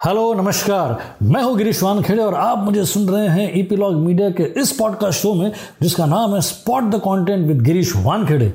Hello, नमस्कार। मैं हूँ गिरीश वानखेड़े और आप मुझे सुन रहे हैं ईपीलॉग मीडिया के इस पॉडकास्ट शो में, जिसका नाम है spot the content with Girish Wankhede.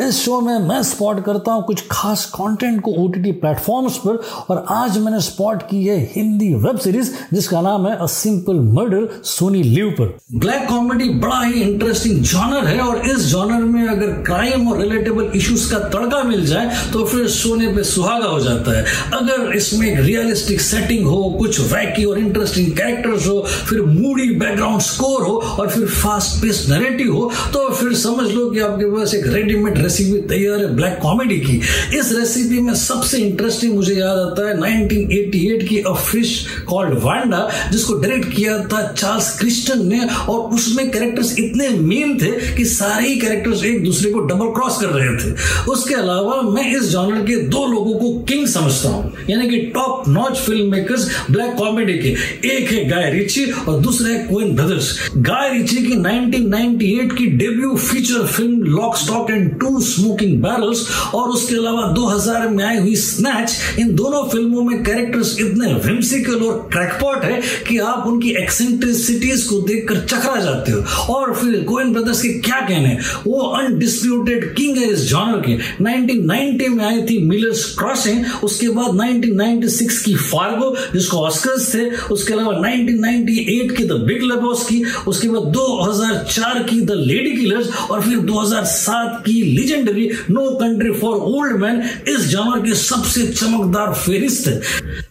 इस शो में मैं स्पॉट करता हूँ कुछ खास कंटेंट को ओ टी प्लेटफॉर्म्स पर, और आज मैंने स्पॉट की है हिंदी वेब सीरीज़ जिसका नाम है a simple murder Sony Liv पर। ब्लैक कॉमेडी बड़ा ही इंटरेस्टिंग जॉनर है, और इस जॉनर में अगर क्राइम और रिलेटेबल इश्यूज़ का तड़का मिल जाए तो फिर सोने पे सुहागा हो जाता है। अगर इसमें रियलिस्टिक सेटिंग हो, कुछ वैकी और इंटरेस्टिंग कैरेक्टर्स हो, फिर मूडी बैकग्राउंड स्कोर हो और फिर फास्ट पेस नरेटिव हो तो फिर समझ लो कि आपके पास एक रेडीमेड रेसिपी तैयार है ब्लैक कॉमेडी की। इस रेसिपी में सबसे इंटरेस्टिंग मुझे याद आता है 1988 की अ फ़िश कॉल्ड वांडा जिसको डायरेक्ट किया था चार्ल्स क्रिस्टन ने और उसमें कैरेक्टर्स इतने मेन थे कि सारे ही कैरेक्टर्स एक दूसरे को डबल क्रॉस कर रहे थे। उसके अलावा मैं इस जॉनर के दो लोगों को किंग समझता हूँ, यानी कि top notch film makers black comedy के। एक है गाय रिची और दूसरा है कोइन ब्रदर्स गाय रिची की 1998 की debut feature film lock stock and two smoking barrels और उसके अलावा 2000 में आई हुई स्नैच इन दोनों फ़िल्मों में कैरेक्टर्स इतने विम्सिकल और क्रैकपॉट है कि आप उनकी एक्सेंट्रिसिटीज को देखकर चकरा जाते हो। और फिर कोइन ब्रदर्स के क्या कहने वो अनडिस्प्यूटेड किंग है इस जॉनर के। 1990 में आई थी मिलर्स क्रॉसिंग उसके बाद 1996 की फार्गो जिसको ऑस्कर्स थे, उसके अलावा 1998 की द बिग लेबोस की उसके बाद 2004 की द लेडी किलर्स और फिर 2007 की legendary no country for old men इस जॉनर के सबसे चमकदार फेरिस्त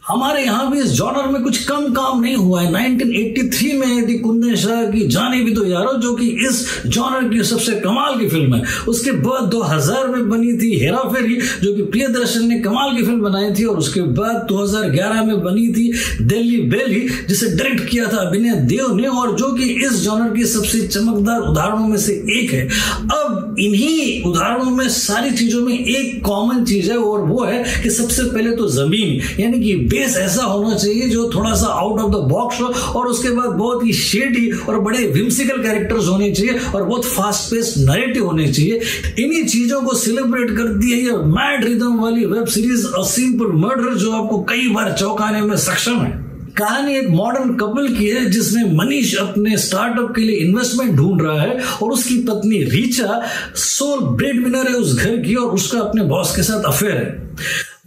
हमारे यहाँ भी इस जॉनर में कुछ कम काम नहीं हुआ है। 1983 में थी कुंदन शाह की जाने भी तो यारो, जो कि इस जॉनर की सबसे कमाल की फ़िल्म है। उसके बाद 2000 में बनी थी हेरा फेरी, जो कि प्रियदर्शन ने कमाल की फ़िल्म बनाई थी और उसके बाद 2011 में बनी थी दिल्ली बेली जिसे डायरेक्ट किया था अभिनय देव ने, और जो कि इस जॉनर की सबसे चमकदार उदाहरणों में से एक है। अब इन्हीं उदाहरणों में सारी चीज़ों में एक कॉमन चीज़ है और वो है कि सबसे पहले तो ज़मीन, यानी कि बेस ऐसा होना चाहिए जो थोड़ा सा आउट ऑफ़ द बॉक्स हो और उसके बाद बहुत ही शेडी और बड़े विम्सिकल कैरेक्टर्स होने चाहिए और बहुत फास्ट पेस नरेटिव होने चाहिए। इन्हीं चीज़ों को सेलिब्रेट करती है ये मैड रिदम वाली web series a simple murder जो आपको कई बार चौंकाने में सक्षम है। कहानी एक मॉडर्न कपल की है जिसमें मनीष अपने स्टार्टअप के लिए इन्वेस्टमेंट ढूंढ रहा है और उसकी पत्नी रीचा सोल ब्रेड विनर है उस घर की और उसका अपने बॉस के साथ अफेयर है।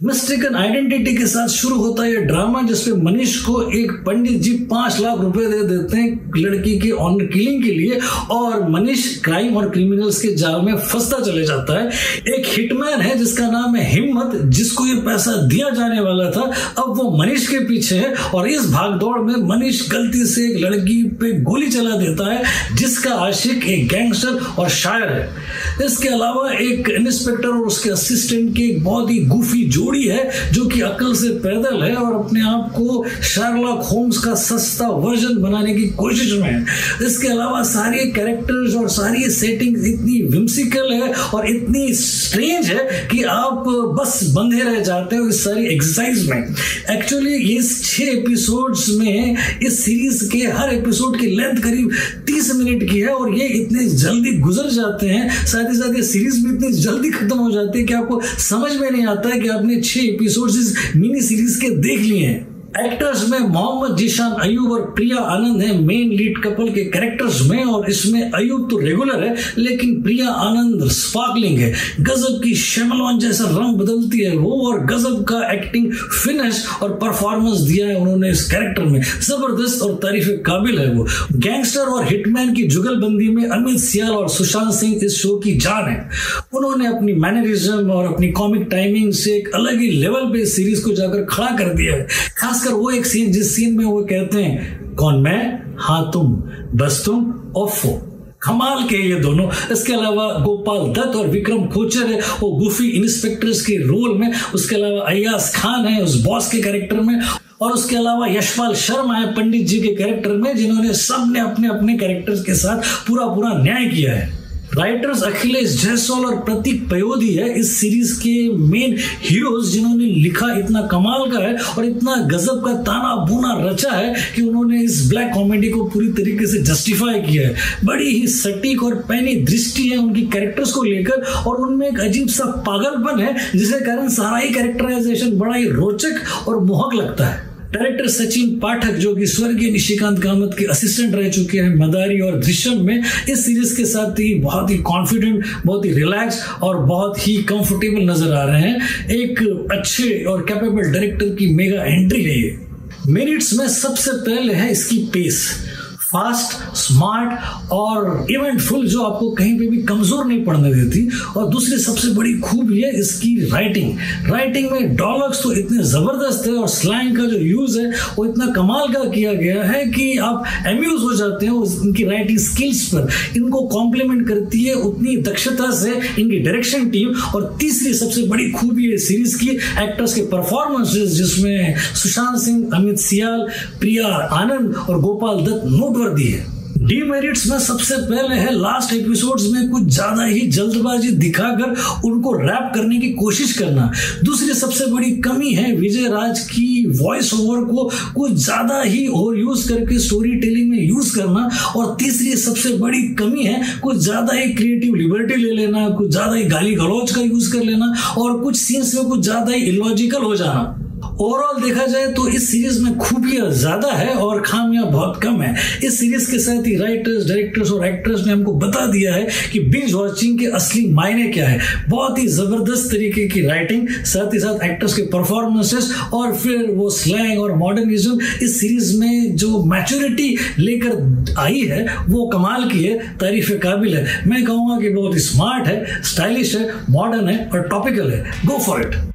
मिस्टेकन आइडेंटिटी के साथ शुरू होता है ड्रामा, जिसमें मनीष को एक पंडित जी पाँच लाख रुपए दे देते हैं लड़की के ऑनर किलिंग के लिए, और मनीष क्राइम और क्रिमिनल्स के जाल में फंसता चले जाता है। एक हिटमैन है, जिसका नाम है हिम्मत, जिसको ये पैसा दिया जाने वाला था। अब वो मनीष के पीछे है, और इस भागदौड़ में मनीष गलती से एक लड़की पे गोली चला देता है, जिसका आशिक एक गैंगस्टर और शायर है। इसके अलावा एक इंस्पेक्टर और उसके असिस्टेंट की एक बहुत ही गुफी जोड़ी है, जो कि अकल से पैदल है और अपने आप को शार्लॉक होम्स का सस्ता वर्जन बनाने की कोशिश में है। इसके अलावा सारी कैरेक्टर्स और सारी सेटिंग इतनी विम्सिकल है और इतनी स्ट्रेंज है कि आप बस बंधे रह जाते हो इस सारी एक्सरसाइज में। एक्चुअली इस छह एपिसोड्स में इस सीरीज़ के हर एपिसोड की लेंथ करीब तीस मिनट की है और ये इतने जल्दी गुजर जाते हैं, साथ ही साथ ये सीरीज़ भी इतनी जल्दी खत्म हो जाती है कि आपको समझ में नहीं आता है कि आपने छह एपिसोड इस मिनी सीरीज़ के देख लिए हैं। एक्टर्स में मोहम्मद जीशान, अयूब और प्रिया आनंद है। मेन लीड कपल के कैरेक्टर्स में और इसमें अयूब तो रेगुलर है, लेकिन प्रिया आनंद स्पार्कलिंग है। गजब की शेमलॉन जैसा रंग बदलती है। वो और गजब का एक्टिंग फिनिश और परफॉर्मेंस दिया है उन्होंने इस कैरेक्टर में। ज़बरदस्त और तारीफ़ काबिल है वो। गैंगस्टर और हिटमैन की जुगलबंदी में अमित सियाल और सुशांत सिंह इस शो की जान है। उन्होंने अपनी मैनरिज्म और अपनी कॉमिक टाइमिंग से एक अलग ही लेवल पे सीरीज़ को जाकर खड़ा कर दिया है। खास खासकर वो एक सीन जिस सीन में वो कहते हैं, कौन मैं? हाँ तुम, बस तुम ओफो कमाल के ये दोनों। इसके अलावा गोपाल दत्त और विक्रम कोचर है, वो गुफी इंस्पेक्टर्स के रोल में। उसके अलावा अयास खान है उस बॉस के कैरेक्टर में। और उसके अलावा यशपाल शर्मा है पंडित जी के कैरेक्टर में, जिन्होंने सबने अपने अपने कैरेक्टर्स के साथ पूरा पूरा न्याय किया है। राइटर्स अखिलेश जायसवाल और प्रतीक पयोधी है इस सीरीज़ के मेन हीरोज जिन्होंने लिखा इतना कमाल का है और इतना गजब का ताना बुना रचा है कि उन्होंने इस ब्लैक कॉमेडी को पूरी तरीके से जस्टिफाई किया है। बड़ी ही सटीक और पैनी दृष्टि है उनकी कैरेक्टर्स को लेकर और उनमें एक अजीब सा पागलपन है, जिसके कारण सारा ही कैरेक्टराइजेशन बड़ा ही रोचक और मोहक लगता है। डायरेक्टर सचिन पाठक, जो कि स्वर्गीय निशिकांत कामत के असिस्टेंट रह चुके हैं मदारी और दृश्यम में, इस सीरीज़ के साथ ही बहुत ही कॉन्फिडेंट बहुत ही रिलैक्स और बहुत ही कंफर्टेबल नज़र आ रहे हैं। एक अच्छे और कैपेबल डायरेक्टर की मेगा एंट्री है। ये मेरिट्स में सबसे पहले है इसकी पेस फास्ट स्मार्ट और इवेंटफुल जो आपको कहीं पे भी कमज़ोर नहीं पड़ने देती। और दूसरी सबसे बड़ी खूबी है इसकी राइटिंग राइटिंग में डॉलग्स तो इतने ज़बरदस्त है और स्लैंग का जो यूज़ है, वो इतना कमाल का किया गया है कि आप एम्यूज हो जाते हैं इनकी राइटिंग स्किल्स पर। इनको कॉम्प्लीमेंट करती है उतनी दक्षता से इनकी डायरेक्शन टीम और तीसरी सबसे बड़ी खूबी है सीरीज़ की एक्टर्स के परफॉर्मेंसेस जिसमें सुशांत सिंह, अमित सियाल, प्रिया आनंद और गोपाल दत्त नोटवर्क कर दी है। डीमेरिट्स में सबसे पहले है लास्ट एपिसोड्स में कुछ ज़्यादा ही जल्दबाजी दिखाकर उनको रैप करने की कोशिश करना। दूसरी सबसे बड़ी कमी है विजय राज की वॉइस ओवर को कुछ ज़्यादा ही ओवर यूज़ करके स्टोरी टेलिंग में यूज़ करना। और तीसरी सबसे बड़ी कमी है, कुछ ज़्यादा ही क्रिएटिव लिबर्टी ले लेना, कुछ ज़्यादा ही गाली गलौज का यूज़ कर लेना और कुछ सीन्स में कुछ ज़्यादा ही इलॉजिकल हो जाना। ओवरऑल देखा जाए तो इस सीरीज़ में खूबियाँ ज़्यादा है और खामियाँ बहुत कम है। इस सीरीज़ के साथ ही राइटर्स डायरेक्टर्स और एक्टर्स ने हमको बता दिया है कि बिंज वॉचिंग के असली मायने क्या है। बहुत ही ज़बरदस्त तरीके की राइटिंग साथ ही साथ एक्टर्स के परफॉर्मेंसेस और फिर वो स्लैंग और मॉडर्निज्म इस सीरीज़ में जो मैच्योरिटी लेकर आई है, वो कमाल की है, तारीफ़ काबिल है। मैं कहूँगा कि बहुत स्मार्ट है स्टाइलिश है मॉडर्न है और टॉपिकल है। Go for it